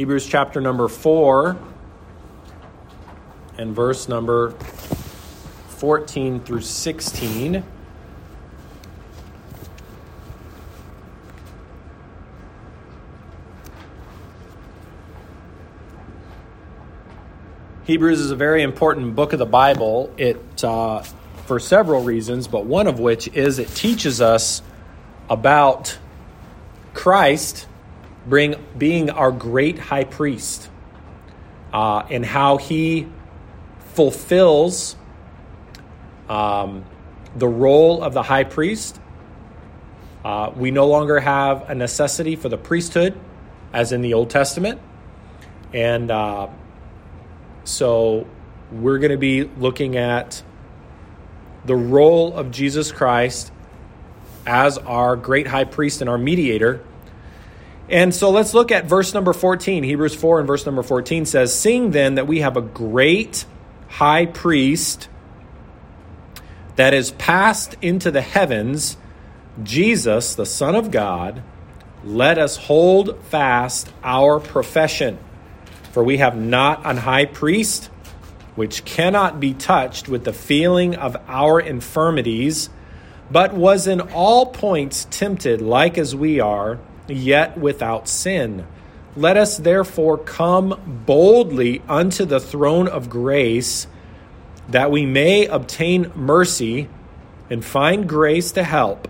Hebrews chapter number 4 and verse number 14 through 16. Hebrews is a very important book of the Bible. It, uh, for several reasons, but one of which is it teaches us about Christ bring, being our great high priest uh, and how he fulfills um, the role of the high priest. Uh, we no longer have a necessity for the priesthood as in the Old Testament. And uh, so we're going to be looking at the role of Jesus Christ as our great high priest and our mediator. And so let's look at verse number 14. Hebrews 4 and verse number 14 says, Seeing then that we have a great high priest that is passed into the heavens, Jesus, the Son of God, let us hold fast our profession. For we have not an high priest which cannot be touched with the feeling of our infirmities, but was in all points tempted like as we are, yet without sin. Let us therefore come boldly unto the throne of grace, that we may obtain mercy and find grace to help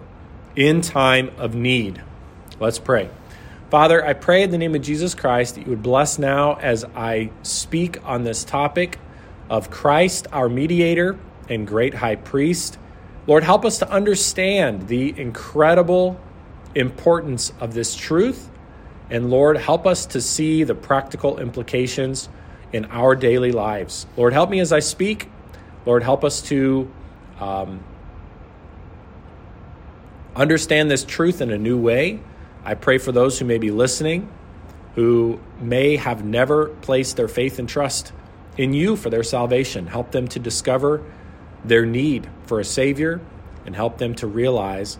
in time of need. Let's pray. Father, I pray in the name of Jesus Christ that you would bless now as I speak on this topic of Christ, our mediator and great high priest. Lord, help us to understand the incredible importance of this truth. And Lord, help us to see the practical implications in our daily lives. Lord, help me as I speak. Lord, help us to um, understand this truth in a new way. I pray for those who may be listening, who may have never placed their faith and trust in you for their salvation. Help them to discover their need for a Savior and help them to realize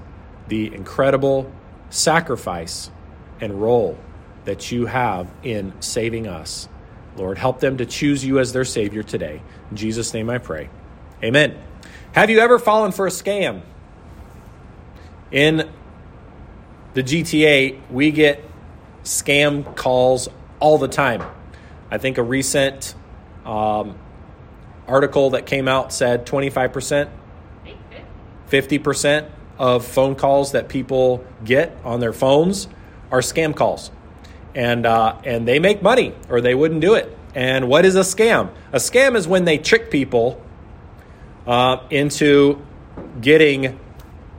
the incredible sacrifice and role that you have in saving us. Lord, help them to choose you as their Savior today. In Jesus' name I pray. Amen. Have you ever fallen for a scam? In the GTA, we get scam calls all the time. I think a recent um, article that came out said 25%, 50% of phone calls that people get on their phones are scam calls. And, uh, and they make money or they wouldn't do it. And what is a scam? A scam is when they trick people uh, into getting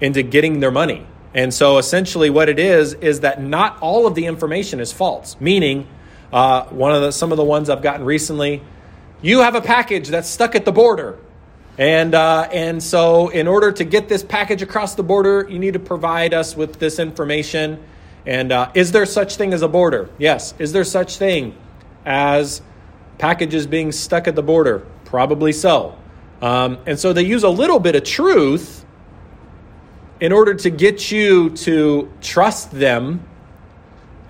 into getting their money. And so essentially, what it is is that not all of the information is false. Meaning, uh, one of the some of the ones I've gotten recently, you have a package that's stuck at the border, and uh, and so in order to get this package across the border, you need to provide us with this information. And uh, is there such thing as a border? Yes. Is there such thing as packages being stuck at the border? Probably so. Um, and so they use a little bit of truth in order to get you to trust them.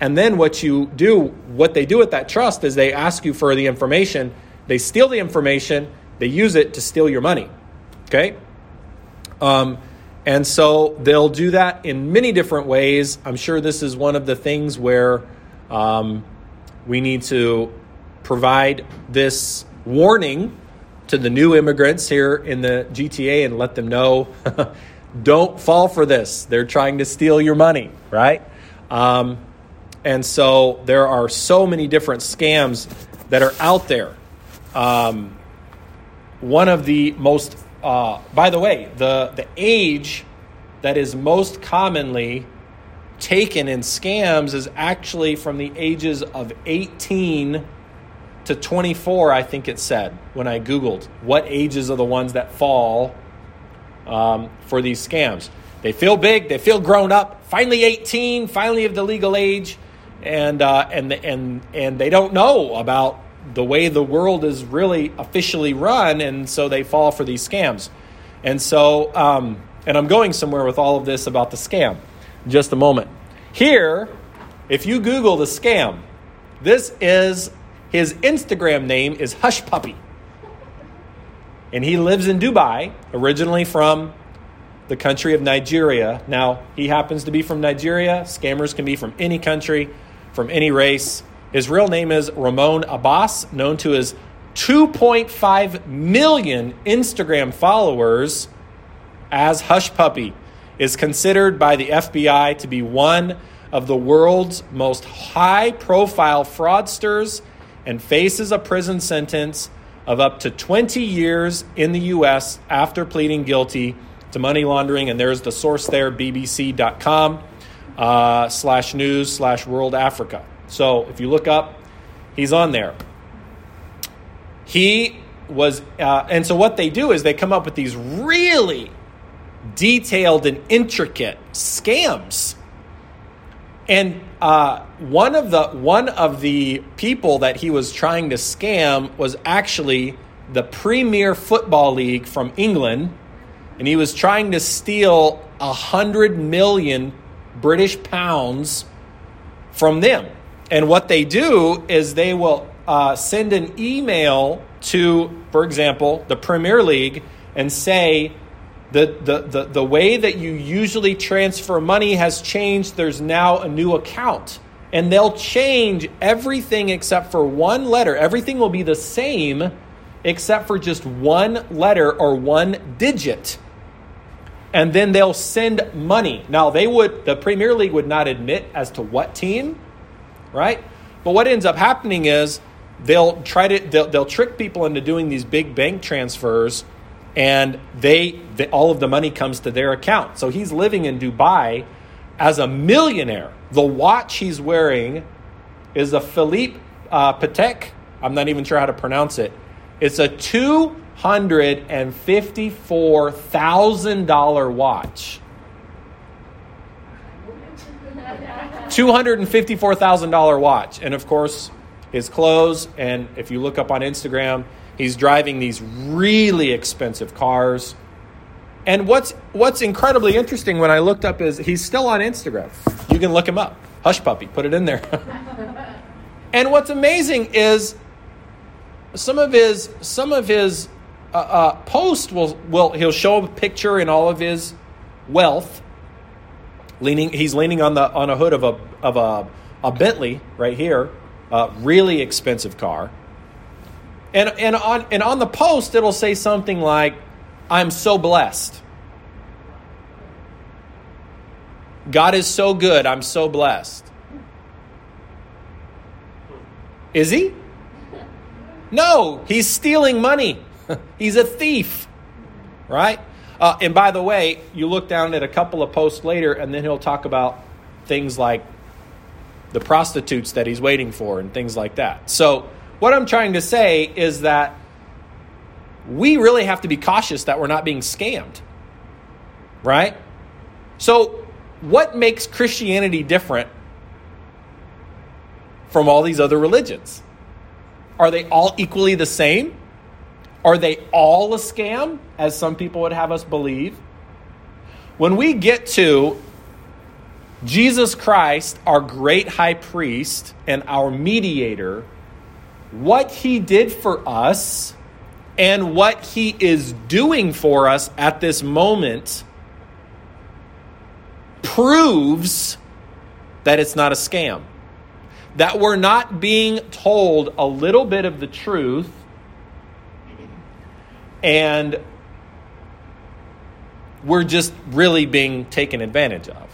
And then what you do, what they do with that trust is they ask you for the information, they steal the information, they use it to steal your money. Okay? Um, and so they'll do that in many different ways. I'm sure this is one of the things where um, we need to provide this warning to the new immigrants here in the GTA and let them know Don't fall for this. They're trying to steal your money, right? Um, and so there are so many different scams that are out there. Um, one of the most, uh, by the way, the, the age that is most commonly taken in scams is actually from the ages of 18 to 24, I think it said when I Googled what ages are the ones that fall um, for these scams. They feel big, they feel grown up, finally 18, finally of the legal age, and, uh, and, and, and they don't know about the way the world is really officially run, and so they fall for these scams. And so, um, and I'm going somewhere with all of this about the scam. Just a moment. Here, if you Google the scam, This is his Instagram name is Hushpuppi. And he lives in Dubai, originally from the country of Nigeria. Now, he happens to be from Nigeria. Scammers can be from any country, from any race. His real name is Ramon Abbas, known to his 2.5 million Instagram followers as Hushpuppi, is considered by the FBI to be one of the world's most high profile fraudsters and faces a prison sentence of up to 20 years in the U.S. after pleading guilty to money laundering. And there's the source there, bbc.com uh, slash news slash world Africa. So if you look up, he's on there. He was, uh, and so what they do is they come up with these really detailed and intricate scams. And uh, one of the one of the people that he was trying to scam was actually the Premier Football League from England, and he was trying to steal a hundred million British pounds from them. And what they do is they will uh, send an email to, for example, the Premier League and say, the, the, the, the way that you usually transfer money has changed. There's now a new account. And they'll change everything except for one letter. Everything will be the same except for just one letter or one digit. And then they'll send money. Now, they would, the Premier League would not admit as to what team, right? But what ends up happening is they'll try to, they'll, they'll trick people into doing these big bank transfers and they, they, all of the money comes to their account. So he's living in Dubai as a millionaire. The watch he's wearing is a Philippe uh, Patek. I'm not even sure how to pronounce it. It's a two hundred and fifty-four thousand dollar watch. Two hundred and fifty-four thousand dollar watch, and of course, his clothes. And if you look up on Instagram, He's driving these really expensive cars. And what's what's incredibly interesting when I looked up is he's still on Instagram. You can look him up. Hushpuppi, put it in there. and what's amazing is some of his some of his uh, uh, post will will he'll show a picture in all of his wealth. Leaning, he's leaning on the on a hood of a of a a Bentley right here, a really expensive car. And, and, on, and on the post, it'll say something like, I'm so blessed. God is so good. I'm so blessed. Is he? No, he's stealing money. he's a thief. Right? Uh, and by the way, you look down at a couple of posts later, and then he'll talk about things like the prostitutes that he's waiting for and things like that. So, what I'm trying to say is that we really have to be cautious that we're not being scammed. Right? So, what makes Christianity different from all these other religions? Are they all equally the same? Are they all a scam, as some people would have us believe? When we get to Jesus Christ, our great high priest and our mediator, what he did for us and what he is doing for us at this moment proves that it's not a scam. That we're not being told a little bit of the truth and we're just really being taken advantage of.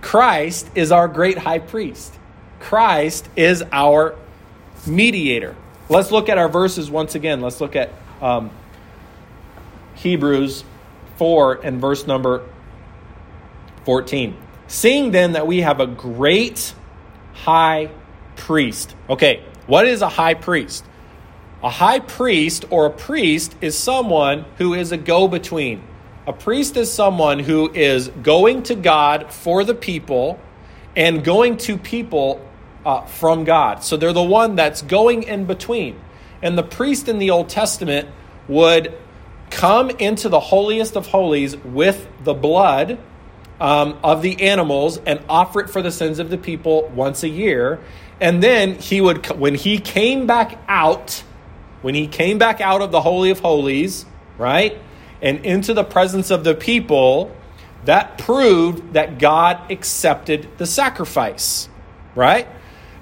Christ is our great high priest. Christ is our mediator. Let's look at our verses once again. Let's look at um, Hebrews 4 and verse number 14. Seeing then that we have a great high priest. Okay, what is a high priest? A high priest or a priest is someone who is a go between. A priest is someone who is going to God for the people and going to people uh, from God. So they're the one that's going in between. And the priest in the Old Testament would come into the holiest of holies with the blood um, of the animals and offer it for the sins of the people once a year. And then he would, when he came back out, when he came back out of the Holy of Holies, right, and into the presence of the people, that proved that God accepted the sacrifice, right?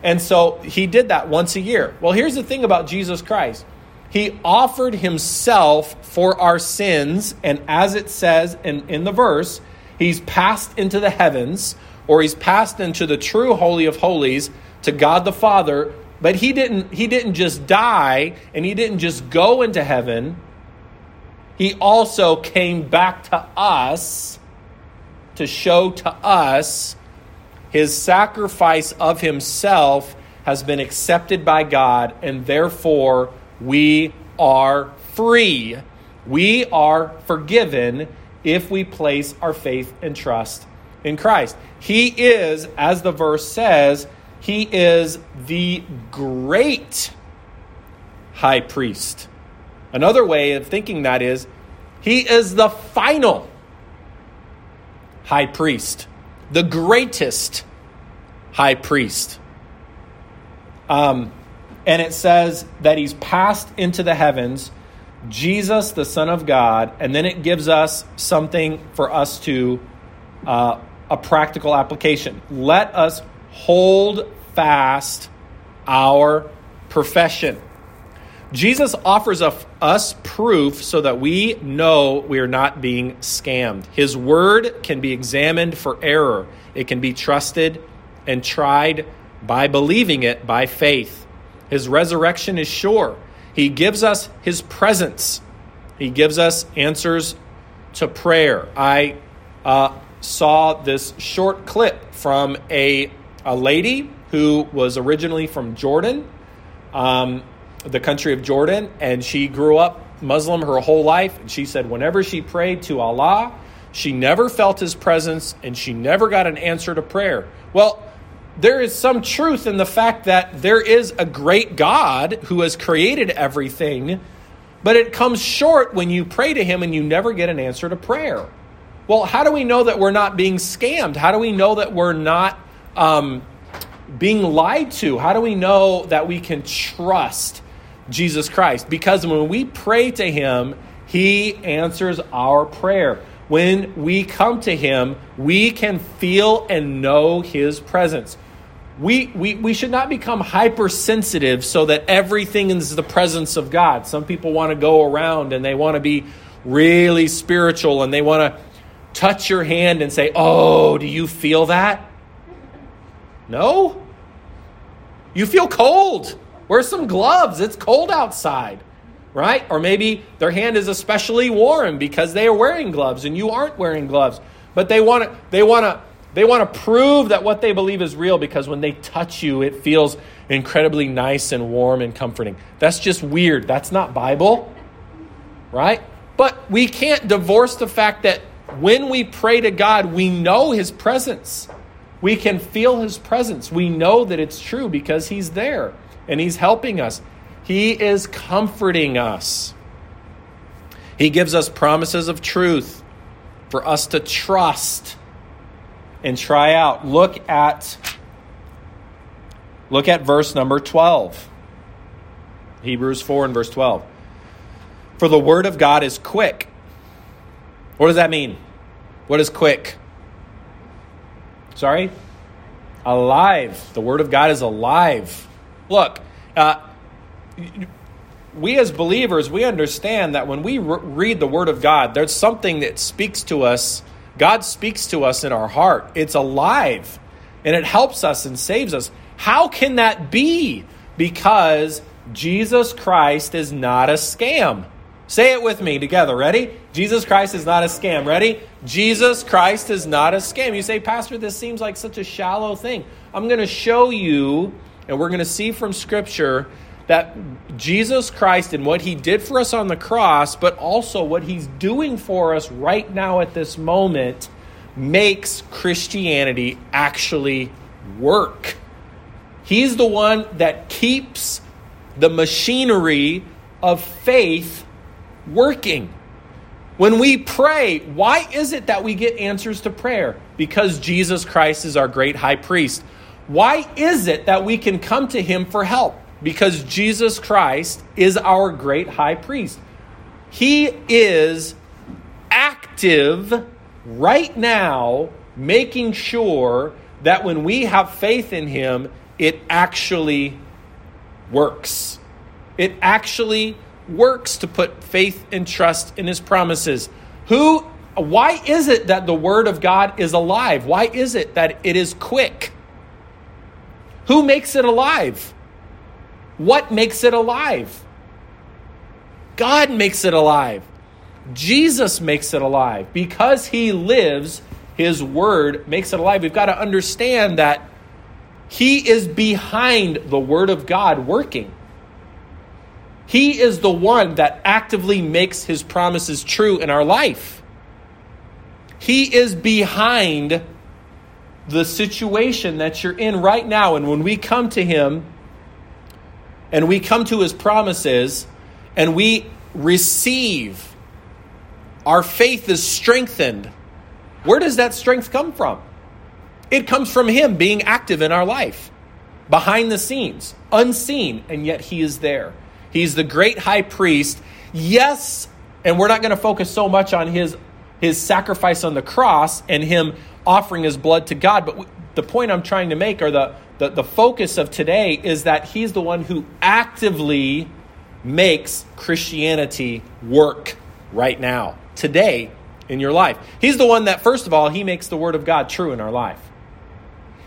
And so he did that once a year. Well, here's the thing about Jesus Christ He offered himself for our sins, and as it says in, in the verse, he's passed into the heavens, or he's passed into the true Holy of Holies to God the Father. But he didn't, he didn't just die and he didn't just go into heaven. He also came back to us to show to us his sacrifice of himself has been accepted by God, and therefore we are free. We are forgiven if we place our faith and trust in Christ. He is, as the verse says, he is the great high priest. Another way of thinking that is, he is the final high priest the greatest high priest. Um, and it says that he's passed into the heavens, Jesus, the Son of God, and then it gives us something for us to, uh, a practical application. Let us hold fast our profession. Jesus offers us proof so that we know we are not being scammed. His word can be examined for error, it can be trusted and tried by believing it by faith. His resurrection is sure. He gives us his presence, he gives us answers to prayer. I uh, saw this short clip from a, a lady who was originally from Jordan. Um, the country of Jordan, and she grew up Muslim her whole life. And she said, whenever she prayed to Allah, she never felt His presence and she never got an answer to prayer. Well, there is some truth in the fact that there is a great God who has created everything, but it comes short when you pray to Him and you never get an answer to prayer. Well, how do we know that we're not being scammed? How do we know that we're not um, being lied to? How do we know that we can trust Jesus Christ. Because when we pray to Him, He answers our prayer. When we come to Him, we can feel and know His presence. We, we, we should not become hypersensitive so that everything is the presence of God. Some people want to go around and they want to be really spiritual and they want to touch your hand and say, Oh, do you feel that? No? You feel cold. Wear some gloves. It's cold outside, right? Or maybe their hand is especially warm because they are wearing gloves and you aren't wearing gloves. But they want to they want to they want to prove that what they believe is real because when they touch you, it feels incredibly nice and warm and comforting. That's just weird. That's not Bible, right? But we can't divorce the fact that when we pray to God, we know His presence. We can feel His presence. We know that it's true because He's there and He's helping us. He is comforting us. He gives us promises of truth for us to trust and try out. Look at look at verse number 12. Hebrews 4 and verse 12. For the word of God is quick. What does that mean? What is quick? Sorry? Alive. The word of God is alive. Look, uh, we as believers, we understand that when we re- read the Word of God, there's something that speaks to us. God speaks to us in our heart. It's alive and it helps us and saves us. How can that be? Because Jesus Christ is not a scam. Say it with me together. Ready? Jesus Christ is not a scam. Ready? Jesus Christ is not a scam. You say, Pastor, this seems like such a shallow thing. I'm going to show you and we're going to see from Scripture that Jesus Christ and what he did for us on the cross, but also what he's doing for us right now at this moment, makes Christianity actually work. He's the one that keeps the machinery of faith working. When we pray, why is it that we get answers to prayer? Because Jesus Christ is our great high priest. Why is it that we can come to him for help? Because Jesus Christ is our great high priest. He is active right now, making sure that when we have faith in him, it actually works. It actually works to put faith and trust in his promises. Who why is it that the word of God is alive? Why is it that it is quick? Who makes it alive? What makes it alive? God makes it alive. Jesus makes it alive. Because he lives, his word makes it alive. We've got to understand that he is behind the word of God working. He is the one that actively makes his promises true in our life. He is behind the situation that you're in right now. And when we come to him and we come to his promises and we receive, our faith is strengthened. Where does that strength come from? It comes from him being active in our life, behind the scenes, unseen, and yet he is there. He's the great high priest. Yes, and we're not going to focus so much on his his sacrifice on the cross and him offering his blood to God, but the point I'm trying to make or the, the, the focus of today is that he's the one who actively makes Christianity work right now, today in your life. He's the one that, first of all, he makes the Word of God true in our life.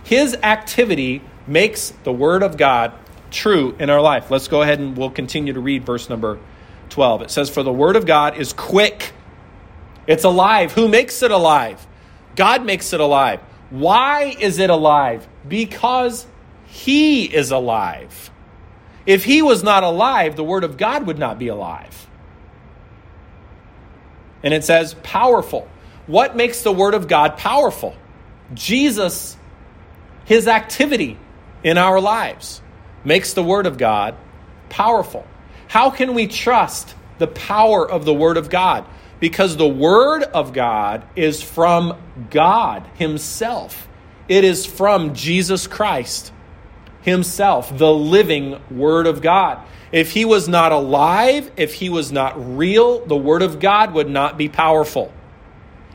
His activity makes the Word of God true in our life. Let's go ahead and we'll continue to read verse number 12. It says, For the Word of God is quick, it's alive. Who makes it alive? God makes it alive. Why is it alive? Because He is alive. If He was not alive, the Word of God would not be alive. And it says, powerful. What makes the Word of God powerful? Jesus, His activity in our lives makes the Word of God powerful. How can we trust the power of the Word of God? Because the Word of God is from God Himself, it is from Jesus Christ Himself, the living Word of God. If He was not alive, if He was not real, the Word of God would not be powerful.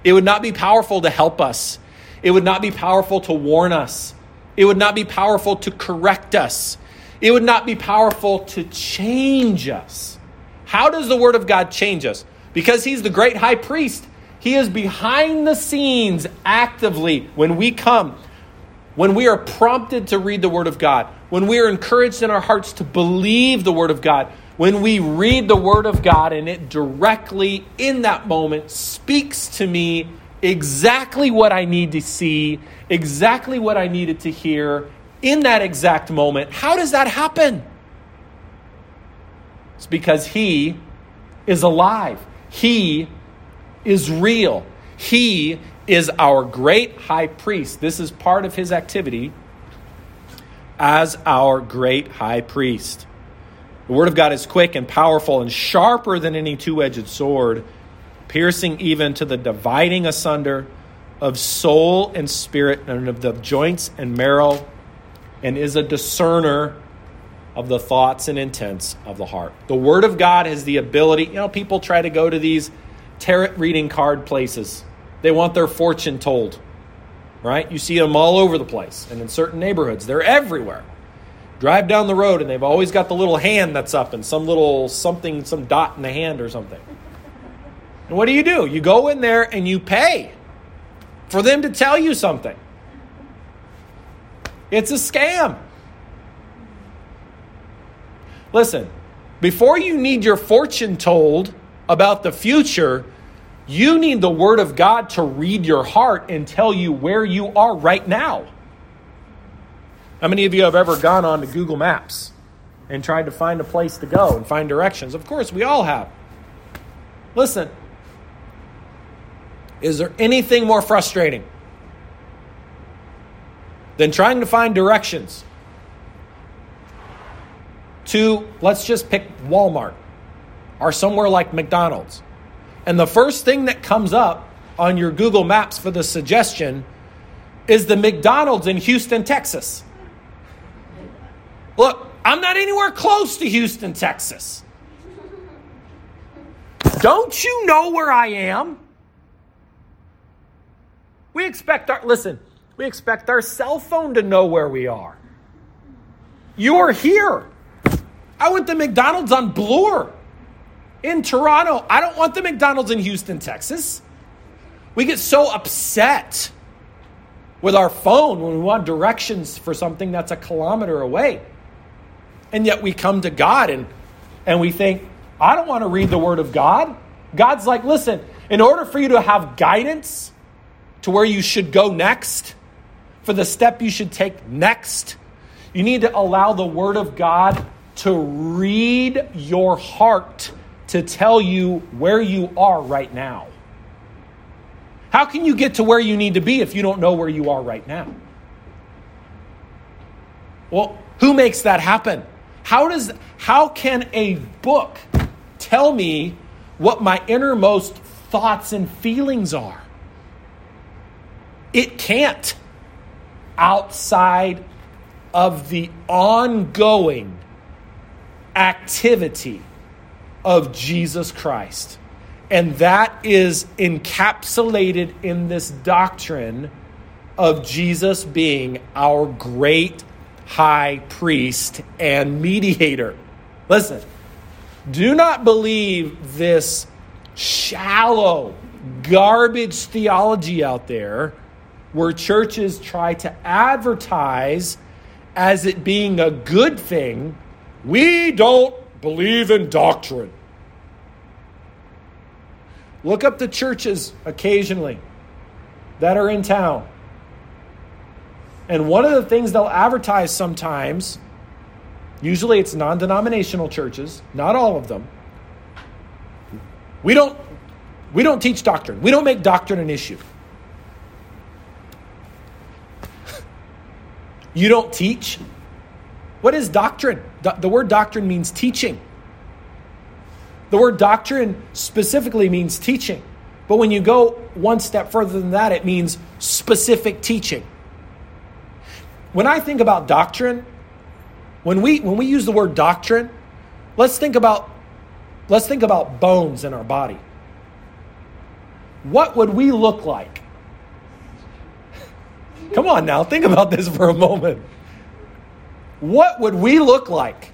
It would not be powerful to help us. It would not be powerful to warn us. It would not be powerful to correct us. It would not be powerful to change us. How does the Word of God change us? Because He's the great high priest. He is behind the scenes actively when we come, when we are prompted to read the Word of God, when we are encouraged in our hearts to believe the Word of God, when we read the Word of God and it directly in that moment speaks to me exactly what I need to see, exactly what I needed to hear, in that exact moment. How does that happen? It's because He is alive, He is real, He is our great high priest. This is part of His activity as our great high priest. The Word of God is quick and powerful and sharper than any two edged sword, piercing even to the dividing asunder of soul and spirit and of the joints and marrow and is a discerner of the thoughts and intents of the heart. The Word of God has the ability, you know, people try to go to these tarot reading card places. They want their fortune told, right? You see them all over the place and in certain neighborhoods. They're everywhere. Drive down the road and they've always got the little hand that's up and some little something, some dot in the hand or something. And what do you do? You go in there and you pay for them to tell you something. It's a scam. Listen, before you need your fortune told about the future, you need the Word of God to read your heart and tell you where you are right now. How many of you have ever gone on to Google Maps and tried to find a place to go and find directions? Of course, we all have. Listen, is there anything more frustrating than trying to find directions to, let's just pick Walmart or somewhere like McDonald's. And the first thing that comes up on your Google Maps for the suggestion is the McDonald's in Houston, Texas. Look, I'm not anywhere close to Houston, Texas. Don't you know where I am? We expect our, listen, we expect our cell phone to know where we are. You're here. I went to McDonald's on Bloor in Toronto. I don't want the McDonald's in Houston, Texas. We get so upset with our phone when we want directions for something that's a kilometer away. And yet we come to God and, and we think, I don't want to read the Word of God. God's like, listen, in order for you to have guidance to where you should go next, for the step you should take next, you need to allow the Word of God to read your heart to tell you where you are right now. How can you get to where you need to be if you don't know where you are right now? Well, who makes that happen? How does how can a book tell me what my innermost thoughts and feelings are? It can't outside of the ongoing activity of Jesus Christ. And that is encapsulated in this doctrine of Jesus being our great high priest and mediator. Listen, do not believe this shallow, garbage theology out there where churches try to advertise as it being a good thing. We don't believe in doctrine. Look up the churches occasionally that are in town. And one of the things they'll advertise sometimes, usually it's non denominational churches, not all of them. We don't, we don't teach doctrine, we don't make doctrine an issue. You don't teach? What is doctrine? The word doctrine means teaching. The word doctrine specifically means teaching. But when you go one step further than that, it means specific teaching. When I think about doctrine, when we when we use the word doctrine, let's think about let's think about bones in our body. What would we look like? Come on now, think about this for a moment. What would we look like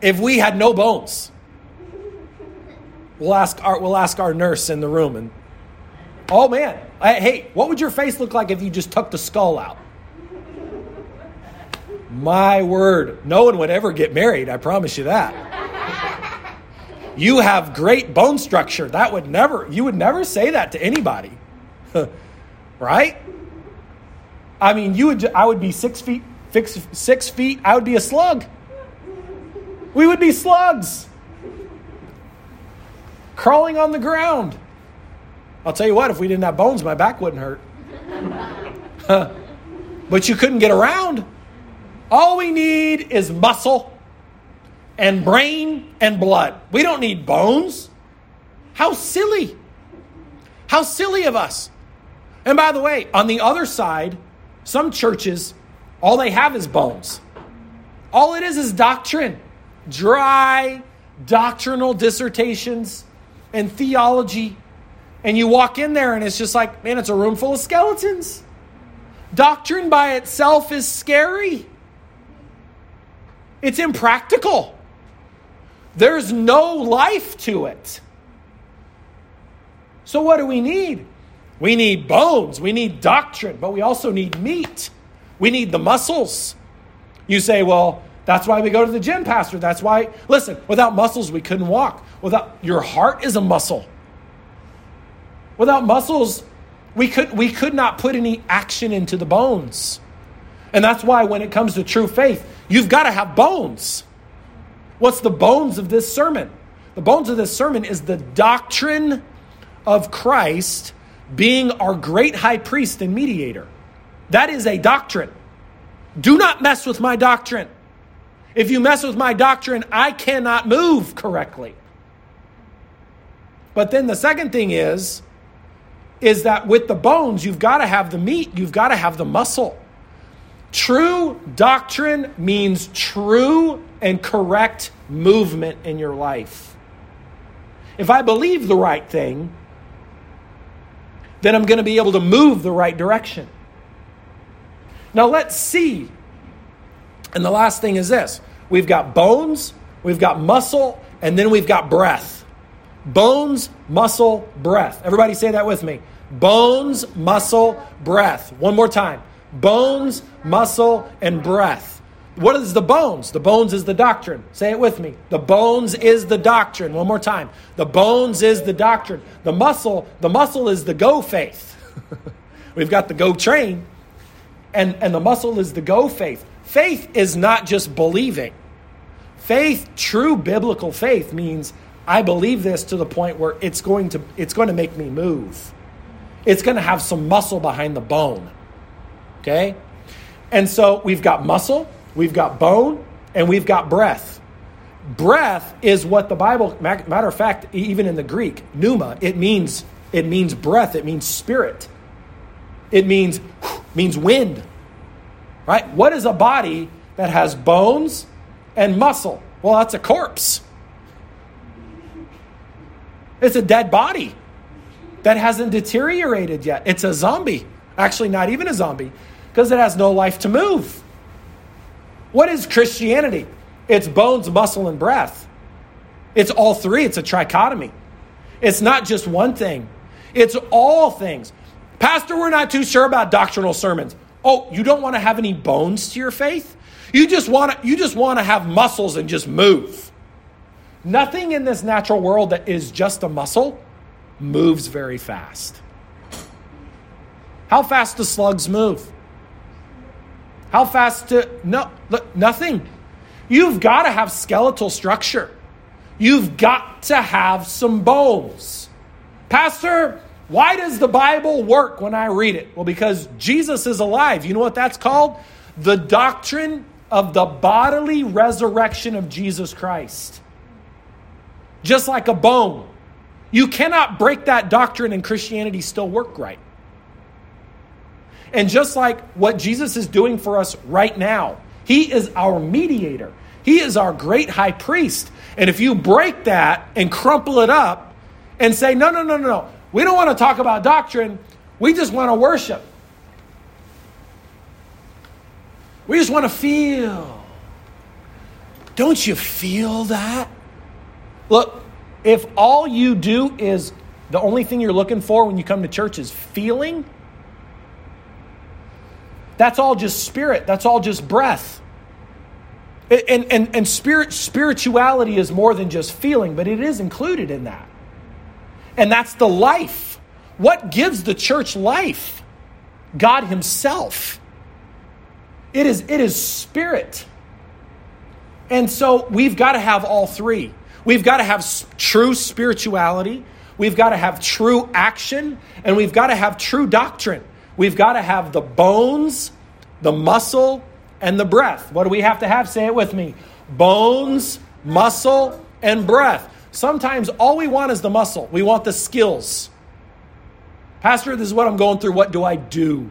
if we had no bones? We'll ask our, we'll ask our nurse in the room and oh man, hey, what would your face look like if you just took the skull out? My word, no one would ever get married, I promise you that. You have great bone structure. That would never, you would never say that to anybody. right? I mean, you would, I would be six feet, six, six feet, I would be a slug. We would be slugs crawling on the ground. I'll tell you what, if we didn't have bones, my back wouldn't hurt. but you couldn't get around. All we need is muscle and brain and blood. We don't need bones. How silly. How silly of us. And by the way, on the other side, some churches, all they have is bones. All it is is doctrine, dry doctrinal dissertations and theology. And you walk in there and it's just like, man, it's a room full of skeletons. Doctrine by itself is scary, it's impractical. There's no life to it. So, what do we need? We need bones, we need doctrine, but we also need meat. We need the muscles. You say, well, that's why we go to the gym, Pastor. That's why, listen, without muscles, we couldn't walk. Without your heart is a muscle. Without muscles, we could, we could not put any action into the bones. And that's why when it comes to true faith, you've got to have bones. What's the bones of this sermon? The bones of this sermon is the doctrine of Christ being our great high priest and mediator. That is a doctrine. Do not mess with my doctrine. If you mess with my doctrine, I cannot move correctly. But then the second thing is is that with the bones, you've got to have the meat, you've got to have the muscle. True doctrine means true and correct movement in your life. If I believe the right thing, then I'm going to be able to move the right direction. Now let's see. And the last thing is this we've got bones, we've got muscle, and then we've got breath. Bones, muscle, breath. Everybody say that with me. Bones, muscle, breath. One more time. Bones, muscle, and breath. What is the bones? The bones is the doctrine. Say it with me. The bones is the doctrine. One more time. The bones is the doctrine. The muscle, the muscle is the go faith. We've got the go train, and, and the muscle is the go faith. Faith is not just believing. Faith, true biblical faith, means I believe this to the point where it's going to it's going to make me move. It's going to have some muscle behind the bone. Okay? And so we've got muscle, we've got bone, and we've got breath. Breath is what the Bible, matter of fact, even in the Greek, pneuma, it means it means breath, it means spirit. It means means wind. Right? What is a body that has bones and muscle? Well, that's a corpse. It's a dead body that hasn't deteriorated yet. It's a zombie. Actually, not even a zombie, because it has no life to move. What is Christianity? It's bones, muscle, and breath. It's all three, it's a trichotomy. It's not just one thing, it's all things. Pastor, we're not too sure about doctrinal sermons. Oh, you don't want to have any bones to your faith? You just want to you just want to have muscles and just move. Nothing in this natural world that is just a muscle moves very fast. How fast do slugs move? How fast to no look, nothing. You've got to have skeletal structure. You've got to have some bones. Pastor, why does the Bible work when I read it? Well, because Jesus is alive. You know what that's called? The doctrine of the bodily resurrection of Jesus Christ. Just like a bone. You cannot break that doctrine and Christianity still work right. And just like what Jesus is doing for us right now, He is our mediator, He is our great high priest. And if you break that and crumple it up and say, no, no, no, no, no, we don't want to talk about doctrine, we just want to worship. We just want to feel. Don't you feel that? Look, if all you do is the only thing you're looking for when you come to church is feeling, that's all just spirit. That's all just breath. And, and, and spirit, spirituality is more than just feeling, but it is included in that. And that's the life. What gives the church life? God Himself. It is, it is spirit. And so we've got to have all three. We've got to have true spirituality, we've got to have true action, and we've got to have true doctrine. We've got to have the bones, the muscle, and the breath. What do we have to have? Say it with me bones, muscle, and breath. Sometimes all we want is the muscle, we want the skills. Pastor, this is what I'm going through. What do I do?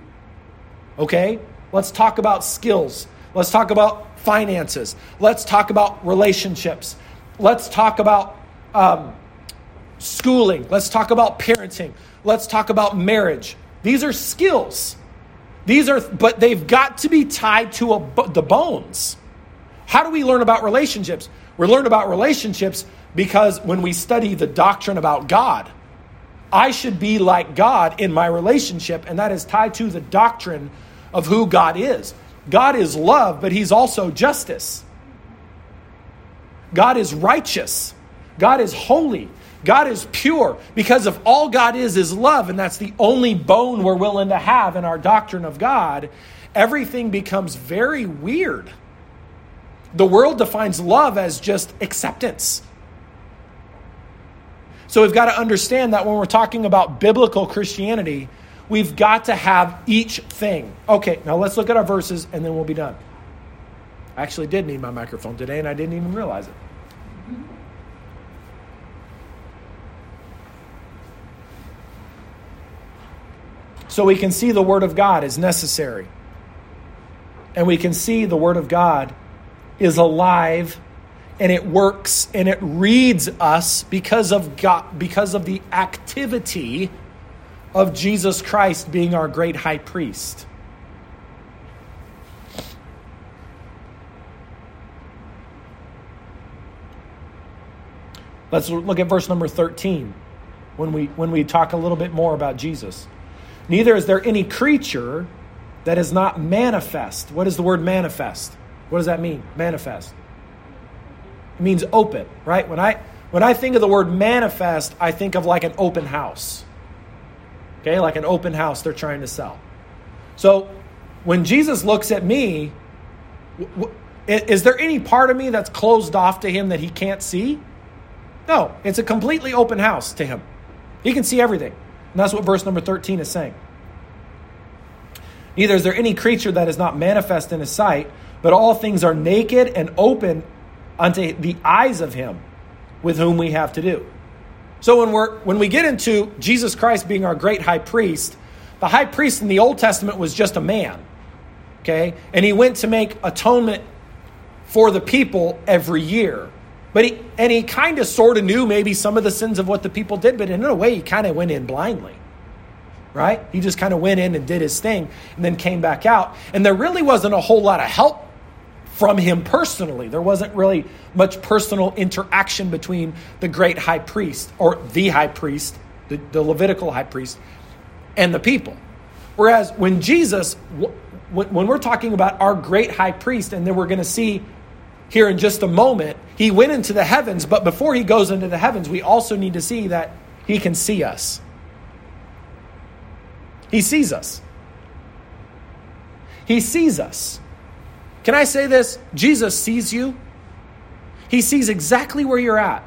Okay, let's talk about skills. Let's talk about finances. Let's talk about relationships. Let's talk about um, schooling. Let's talk about parenting. Let's talk about marriage. These are skills. These are, but they've got to be tied to a, the bones. How do we learn about relationships? We learn about relationships because when we study the doctrine about God, I should be like God in my relationship, and that is tied to the doctrine of who God is. God is love, but He's also justice. God is righteous. God is holy. God is pure because if all God is is love, and that's the only bone we're willing to have in our doctrine of God, everything becomes very weird. The world defines love as just acceptance. So we've got to understand that when we're talking about biblical Christianity, we've got to have each thing. Okay, now let's look at our verses and then we'll be done. I actually did need my microphone today and I didn't even realize it. So we can see the Word of God is necessary. And we can see the Word of God is alive and it works and it reads us because of God, because of the activity of Jesus Christ being our great high priest. Let's look at verse number 13 when we, when we talk a little bit more about Jesus. Neither is there any creature that is not manifest. What is the word manifest? What does that mean? Manifest. It means open, right? When I when I think of the word manifest, I think of like an open house. Okay, like an open house they're trying to sell. So when Jesus looks at me, is there any part of me that's closed off to him that he can't see? No, it's a completely open house to him. He can see everything. And that's what verse number 13 is saying. Neither is there any creature that is not manifest in his sight, but all things are naked and open unto the eyes of him with whom we have to do. So when we're when we get into Jesus Christ being our great high priest, the high priest in the Old Testament was just a man. Okay? And he went to make atonement for the people every year. But he and he kind of sort of knew maybe some of the sins of what the people did, but in a way he kind of went in blindly. Right? He just kind of went in and did his thing and then came back out. And there really wasn't a whole lot of help from him personally. There wasn't really much personal interaction between the great high priest or the high priest, the, the Levitical high priest, and the people. Whereas when Jesus, when we're talking about our great high priest, and then we're going to see here in just a moment, he went into the heavens, but before he goes into the heavens, we also need to see that he can see us. He sees us. He sees us. Can I say this? Jesus sees you. He sees exactly where you're at.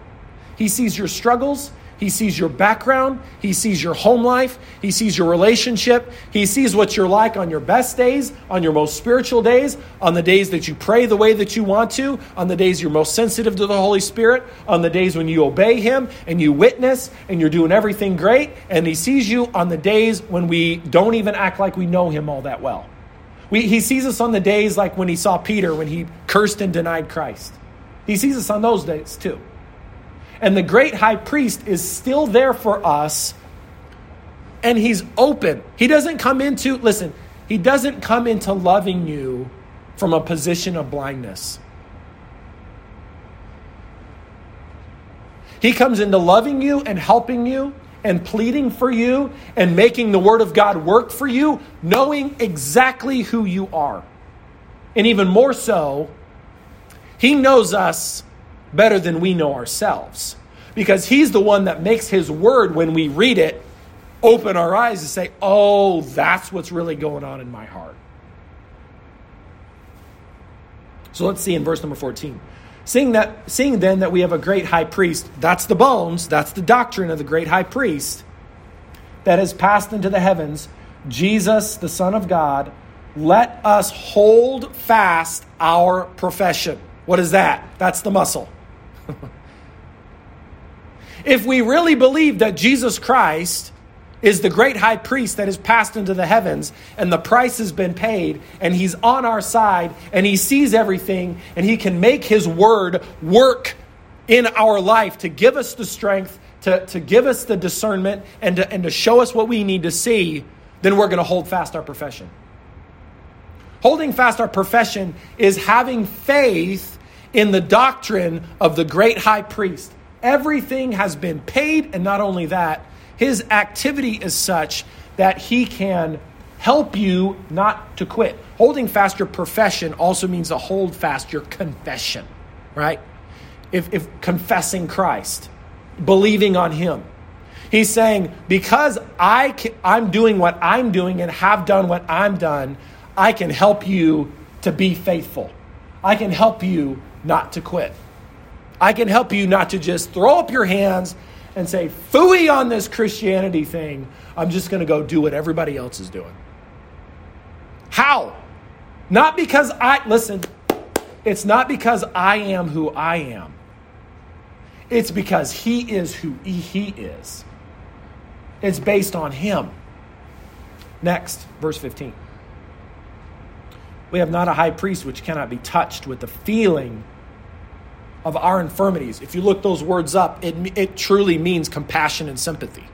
He sees your struggles. He sees your background. He sees your home life. He sees your relationship. He sees what you're like on your best days, on your most spiritual days, on the days that you pray the way that you want to, on the days you're most sensitive to the Holy Spirit, on the days when you obey Him and you witness and you're doing everything great. And He sees you on the days when we don't even act like we know Him all that well. We, he sees us on the days like when he saw Peter when he cursed and denied Christ. He sees us on those days too. And the great high priest is still there for us and he's open. He doesn't come into, listen, he doesn't come into loving you from a position of blindness. He comes into loving you and helping you and pleading for you and making the Word of God work for you, knowing exactly who you are. And even more so, He knows us better than we know ourselves because He's the one that makes His Word, when we read it, open our eyes and say, oh, that's what's really going on in my heart. So let's see in verse number 14. Seeing that seeing then that we have a great high priest, that's the bones, that's the doctrine of the great high priest that has passed into the heavens, Jesus, the Son of God, let us hold fast our profession. What is that? That's the muscle. if we really believe that Jesus Christ is the great high priest that has passed into the heavens and the price has been paid and he's on our side and he sees everything and he can make his word work in our life to give us the strength to, to give us the discernment and to, and to show us what we need to see then we're going to hold fast our profession. Holding fast our profession is having faith in the doctrine of the great high priest everything has been paid and not only that his activity is such that he can help you not to quit. Holding fast your profession also means to hold fast your confession, right? If, if confessing Christ, believing on him. He's saying, because I can, I'm doing what I'm doing and have done what I'm done, I can help you to be faithful. I can help you not to quit. I can help you not to just throw up your hands and say, fooey on this Christianity thing. I'm just going to go do what everybody else is doing. How? Not because I, listen, it's not because I am who I am. It's because he is who he is. It's based on him. Next, verse 15. We have not a high priest which cannot be touched with the feeling of our infirmities. If you look those words up, it, it truly means compassion and sympathy.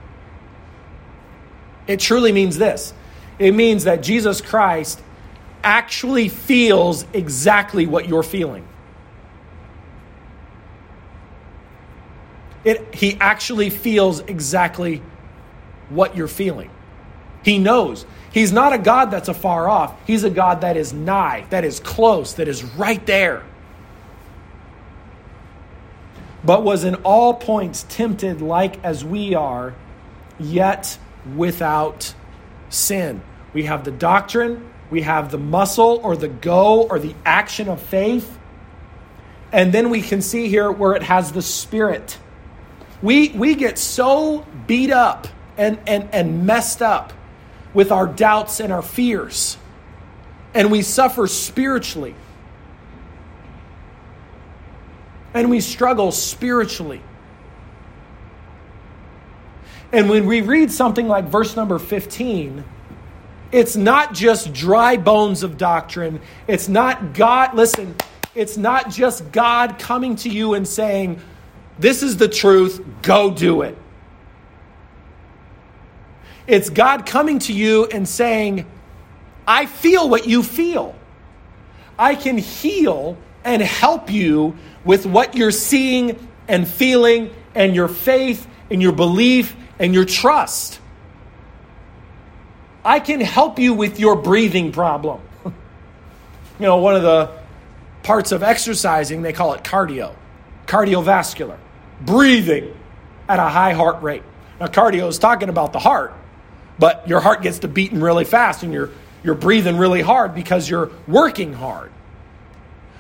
It truly means this it means that Jesus Christ actually feels exactly what you're feeling. It, he actually feels exactly what you're feeling. He knows. He's not a God that's afar off. He's a God that is nigh, that is close, that is right there. But was in all points tempted like as we are, yet without sin. We have the doctrine, we have the muscle or the go or the action of faith. And then we can see here where it has the spirit. We, we get so beat up and, and, and messed up with our doubts and our fears, and we suffer spiritually. And we struggle spiritually. And when we read something like verse number 15, it's not just dry bones of doctrine. It's not God, listen, it's not just God coming to you and saying, This is the truth, go do it. It's God coming to you and saying, I feel what you feel. I can heal and help you with what you're seeing and feeling and your faith and your belief and your trust. I can help you with your breathing problem. you know, one of the parts of exercising, they call it cardio, cardiovascular, breathing at a high heart rate. Now, cardio is talking about the heart, but your heart gets to beating really fast and you're, you're breathing really hard because you're working hard.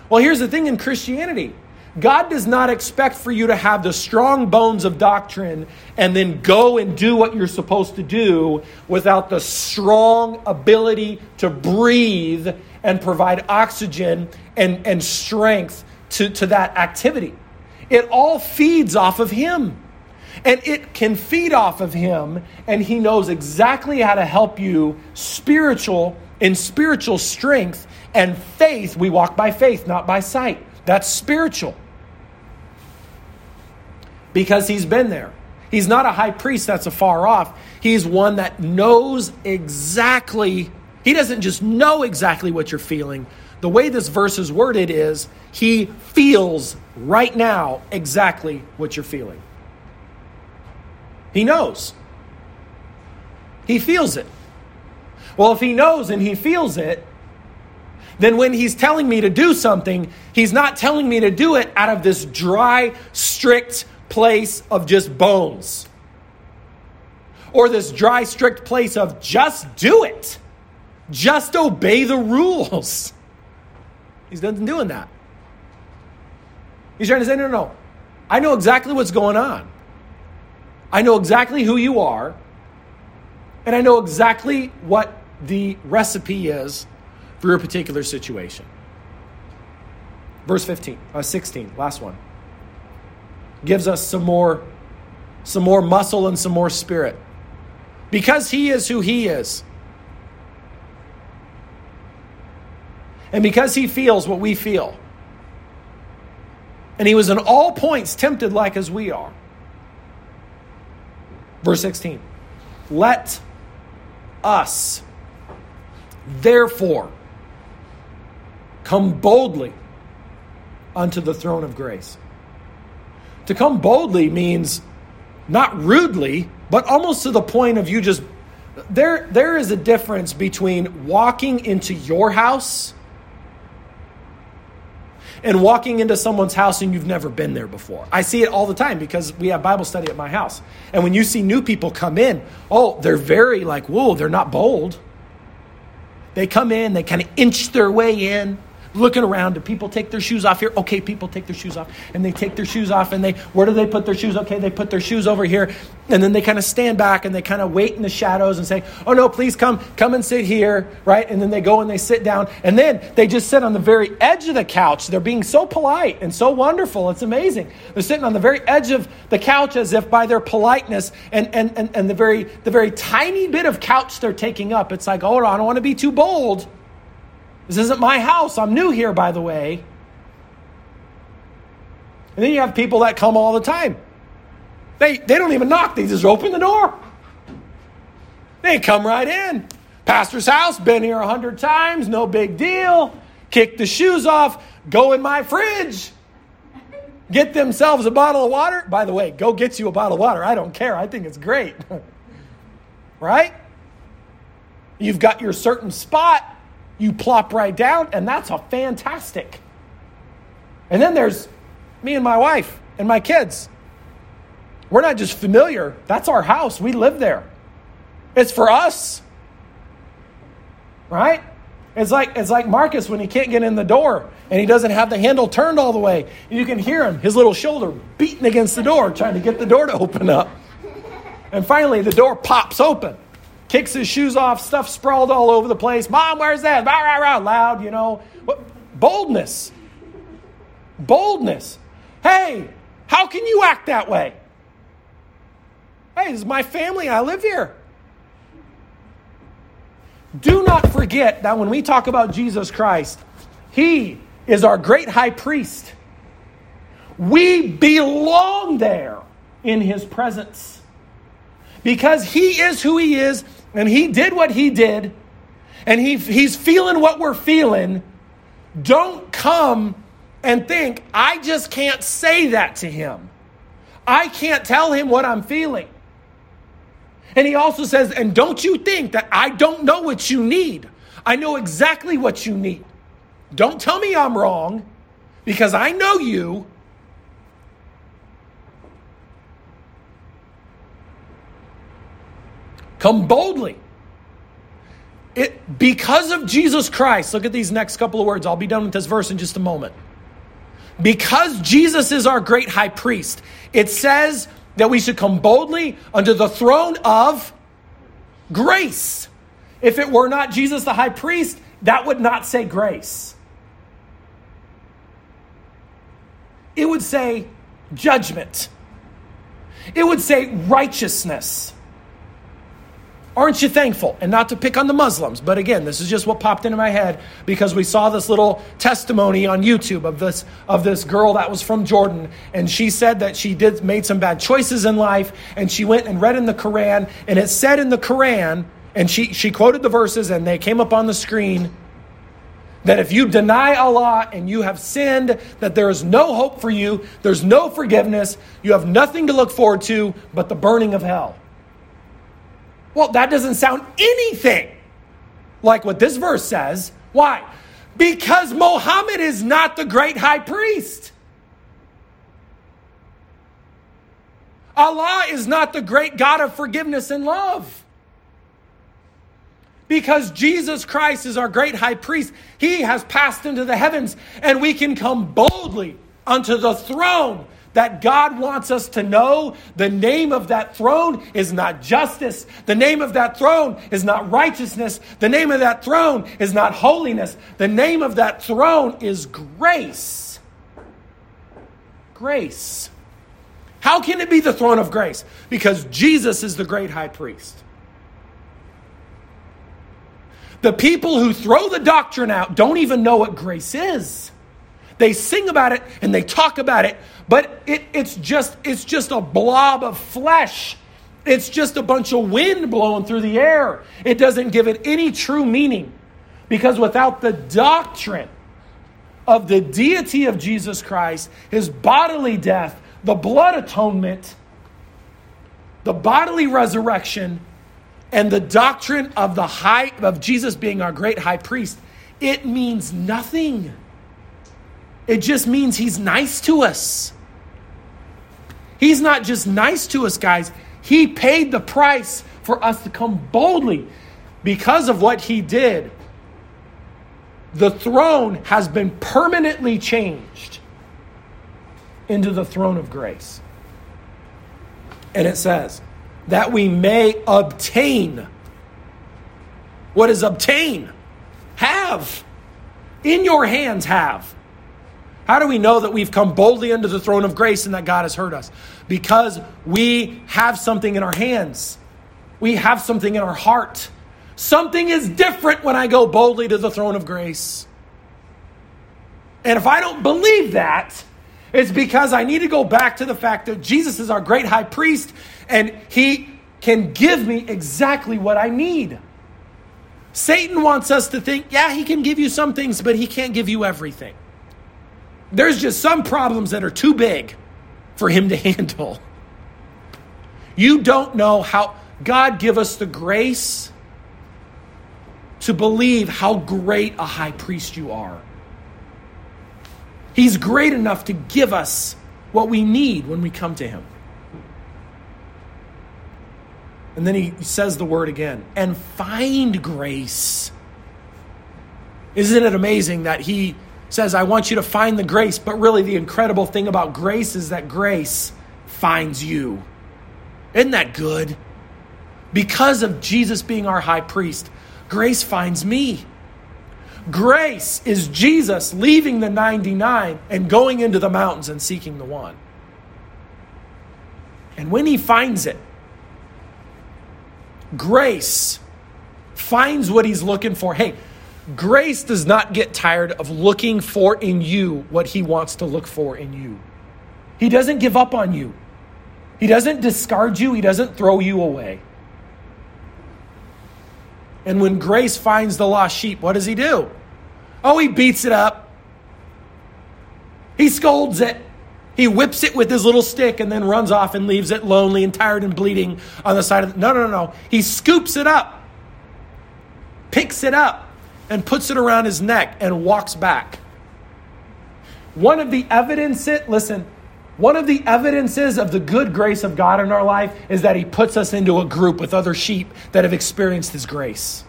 Well, here's the thing in Christianity God does not expect for you to have the strong bones of doctrine and then go and do what you're supposed to do without the strong ability to breathe and provide oxygen and, and strength to, to that activity. It all feeds off of Him. And it can feed off of Him, and He knows exactly how to help you spiritual in spiritual strength and faith. We walk by faith, not by sight. That's spiritual because he's been there. He's not a high priest that's afar off. He's one that knows exactly, he doesn't just know exactly what you're feeling. The way this verse is worded is he feels right now exactly what you're feeling. He knows. He feels it. Well, if he knows and he feels it, then when he's telling me to do something, he's not telling me to do it out of this dry, strict, place of just bones. Or this dry, strict place of just do it. Just obey the rules. He's not doing that. He's trying to say, no, no, no. I know exactly what's going on. I know exactly who you are. And I know exactly what the recipe is for your particular situation. Verse 15, uh, 16, last one gives us some more some more muscle and some more spirit. Because he is who he is. And because he feels what we feel. And he was in all points tempted like as we are. Verse 16. Let us therefore come boldly unto the throne of grace to come boldly means not rudely, but almost to the point of you just there there is a difference between walking into your house and walking into someone's house and you've never been there before. I see it all the time because we have Bible study at my house. And when you see new people come in, oh, they're very like, whoa, they're not bold. They come in, they kind of inch their way in, looking around. Do people take their shoes off here? Okay, people take their shoes off. And they take their shoes off and they, where do they put their shoes? Okay, they put their shoes over here. And then they kind of stand back and they kind of wait in the shadows and say, oh no, please come, come and sit here, right? And then they go and they sit down. And then they just sit on the very edge of the couch. They're being so polite and so wonderful. It's amazing. They're sitting on the very edge of the couch as if by their politeness and, and, and, and the, very, the very tiny bit of couch they're taking up, it's like, oh, I don't want to be too bold. This isn't my house. I'm new here, by the way. And then you have people that come all the time. They, they don't even knock, they just open the door. They come right in. Pastor's house, been here a hundred times, no big deal. Kick the shoes off, go in my fridge. Get themselves a bottle of water. By the way, go get you a bottle of water. I don't care. I think it's great. right? You've got your certain spot you plop right down, and that's a fantastic. And then there's me and my wife and my kids. We're not just familiar, that's our house. We live there. It's for us. Right? It's like it's like Marcus when he can't get in the door and he doesn't have the handle turned all the way. You can hear him, his little shoulder beating against the door, trying to get the door to open up. And finally the door pops open kicks his shoes off, stuff sprawled all over the place. Mom, where's that? Rah, rah, rah, loud, you know. Boldness. Boldness. Hey, how can you act that way? Hey, this is my family. I live here. Do not forget that when we talk about Jesus Christ, He is our great high priest. We belong there in His presence. Because He is who He is, and he did what he did, and he, he's feeling what we're feeling, don't come and think, I just can't say that to him. I can't tell him what I'm feeling. And he also says, and don't you think that I don't know what you need. I know exactly what you need. Don't tell me I'm wrong because I know you Come boldly. It, because of Jesus Christ, look at these next couple of words. I'll be done with this verse in just a moment. Because Jesus is our great high priest, it says that we should come boldly under the throne of grace. If it were not Jesus the high priest, that would not say grace. It would say judgment. It would say righteousness. Aren't you thankful? And not to pick on the Muslims, but again, this is just what popped into my head because we saw this little testimony on YouTube of this of this girl that was from Jordan, and she said that she did made some bad choices in life, and she went and read in the Quran, and it said in the Quran, and she she quoted the verses, and they came up on the screen that if you deny Allah and you have sinned, that there is no hope for you, there's no forgiveness, you have nothing to look forward to but the burning of hell. Well, that doesn't sound anything like what this verse says. Why? Because Mohammed is not the great high priest. Allah is not the great God of forgiveness and love. Because Jesus Christ is our great high priest, he has passed into the heavens, and we can come boldly unto the throne that God wants us to know the name of that throne is not justice. The name of that throne is not righteousness. The name of that throne is not holiness. The name of that throne is grace. Grace. How can it be the throne of grace? Because Jesus is the great high priest. The people who throw the doctrine out don't even know what grace is. They sing about it and they talk about it, but it, it's just it's just a blob of flesh. It's just a bunch of wind blowing through the air. It doesn't give it any true meaning. Because without the doctrine of the deity of Jesus Christ, his bodily death, the blood atonement, the bodily resurrection, and the doctrine of the high of Jesus being our great high priest, it means nothing. It just means he's nice to us. He's not just nice to us, guys. He paid the price for us to come boldly because of what he did. the throne has been permanently changed into the throne of grace. And it says, that we may obtain. What is obtain? Have. In your hands, have. How do we know that we've come boldly into the throne of grace and that God has heard us? Because we have something in our hands, we have something in our heart. Something is different when I go boldly to the throne of grace. And if I don't believe that, it's because I need to go back to the fact that Jesus is our great high priest and he can give me exactly what I need. Satan wants us to think, yeah, he can give you some things, but he can't give you everything. There's just some problems that are too big for him to handle. You don't know how God give us the grace to believe how great a high priest you are. He's great enough to give us what we need when we come to him. And then he says the word again and find grace. Isn't it amazing that he says, I want you to find the grace, but really the incredible thing about grace is that grace finds you. Isn't that good? Because of Jesus being our high priest, grace finds me. Grace is Jesus leaving the 99 and going into the mountains and seeking the one. And when he finds it, grace finds what he's looking for. Hey, grace does not get tired of looking for in you what he wants to look for in you. He doesn't give up on you, he doesn't discard you, he doesn't throw you away. And when grace finds the lost sheep, what does he do? Oh, he beats it up. He scolds it. He whips it with his little stick and then runs off and leaves it lonely and tired and bleeding on the side of the. No, no, no, no. He scoops it up, picks it up, and puts it around his neck and walks back. One of the evidences, listen, one of the evidences of the good grace of God in our life is that He puts us into a group with other sheep that have experienced His grace.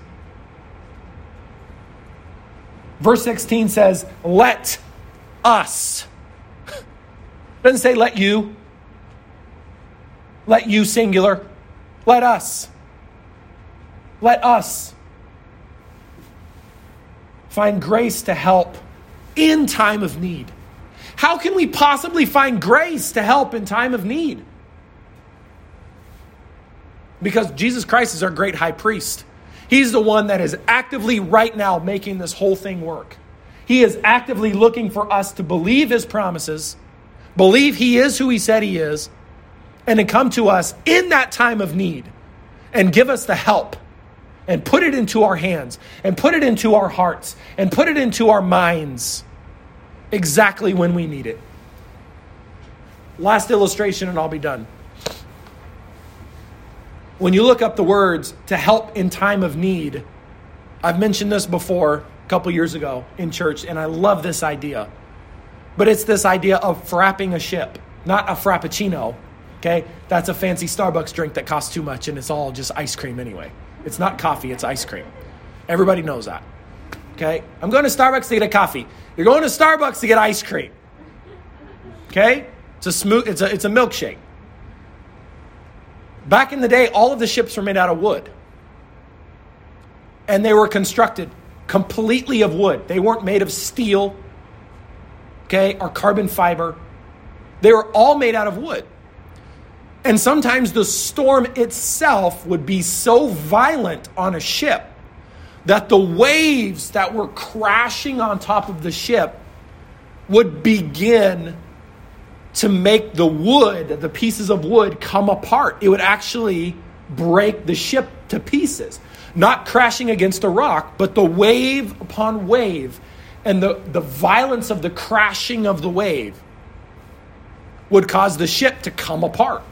Verse 16 says, Let us doesn't say let you. Let you singular. Let us. Let us find grace to help in time of need. How can we possibly find grace to help in time of need? Because Jesus Christ is our great high priest. He's the one that is actively right now making this whole thing work. He is actively looking for us to believe his promises believe He is who He said He is, and to come to us in that time of need and give us the help and put it into our hands and put it into our hearts and put it into our minds exactly when we need it. Last illustration, and I'll be done. When you look up the words to help in time of need, I've mentioned this before a couple years ago in church, and I love this idea. But it's this idea of frapping a ship, not a frappuccino. Okay? That's a fancy Starbucks drink that costs too much and it's all just ice cream anyway. It's not coffee, it's ice cream. Everybody knows that. Okay? I'm going to Starbucks to get a coffee. You're going to Starbucks to get ice cream. Okay? It's a smooth it's a it's a milkshake. Back in the day, all of the ships were made out of wood. And they were constructed completely of wood. They weren't made of steel okay, or carbon fiber. They were all made out of wood. And sometimes the storm itself would be so violent on a ship that the waves that were crashing on top of the ship would begin to make the wood, the pieces of wood, come apart. It would actually break the ship to pieces. Not crashing against a rock, but the wave upon wave and the, the violence of the crashing of the wave would cause the ship to come apart.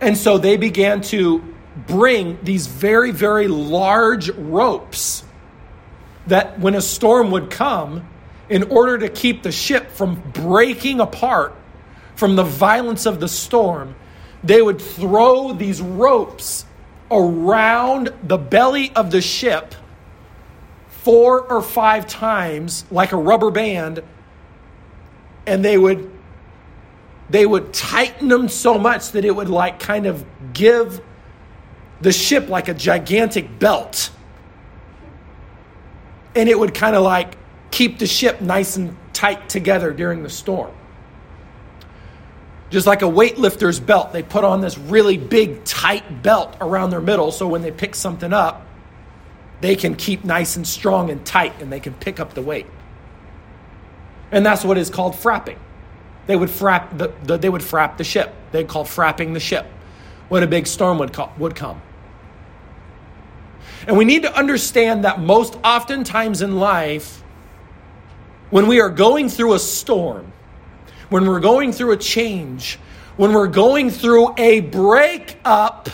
And so they began to bring these very, very large ropes that when a storm would come, in order to keep the ship from breaking apart from the violence of the storm, they would throw these ropes around the belly of the ship four or five times like a rubber band and they would they would tighten them so much that it would like kind of give the ship like a gigantic belt and it would kind of like keep the ship nice and tight together during the storm just like a weightlifter's belt they put on this really big tight belt around their middle so when they pick something up they can keep nice and strong and tight and they can pick up the weight. And that's what is called frapping. They would frap the, the they would frap the ship. They call frapping the ship when a big storm would, would come. And we need to understand that most oftentimes in life, when we are going through a storm, when we're going through a change, when we're going through a breakup,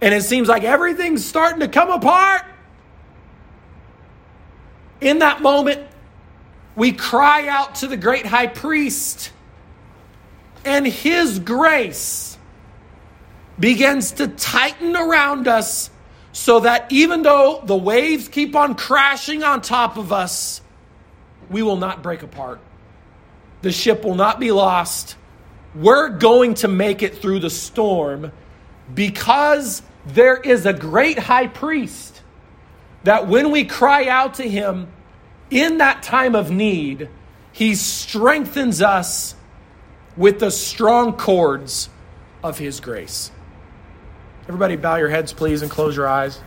and it seems like everything's starting to come apart. In that moment, we cry out to the great high priest, and his grace begins to tighten around us so that even though the waves keep on crashing on top of us, we will not break apart. The ship will not be lost. We're going to make it through the storm because there is a great high priest that when we cry out to him in that time of need, he strengthens us with the strong cords of his grace. Everybody, bow your heads, please, and close your eyes.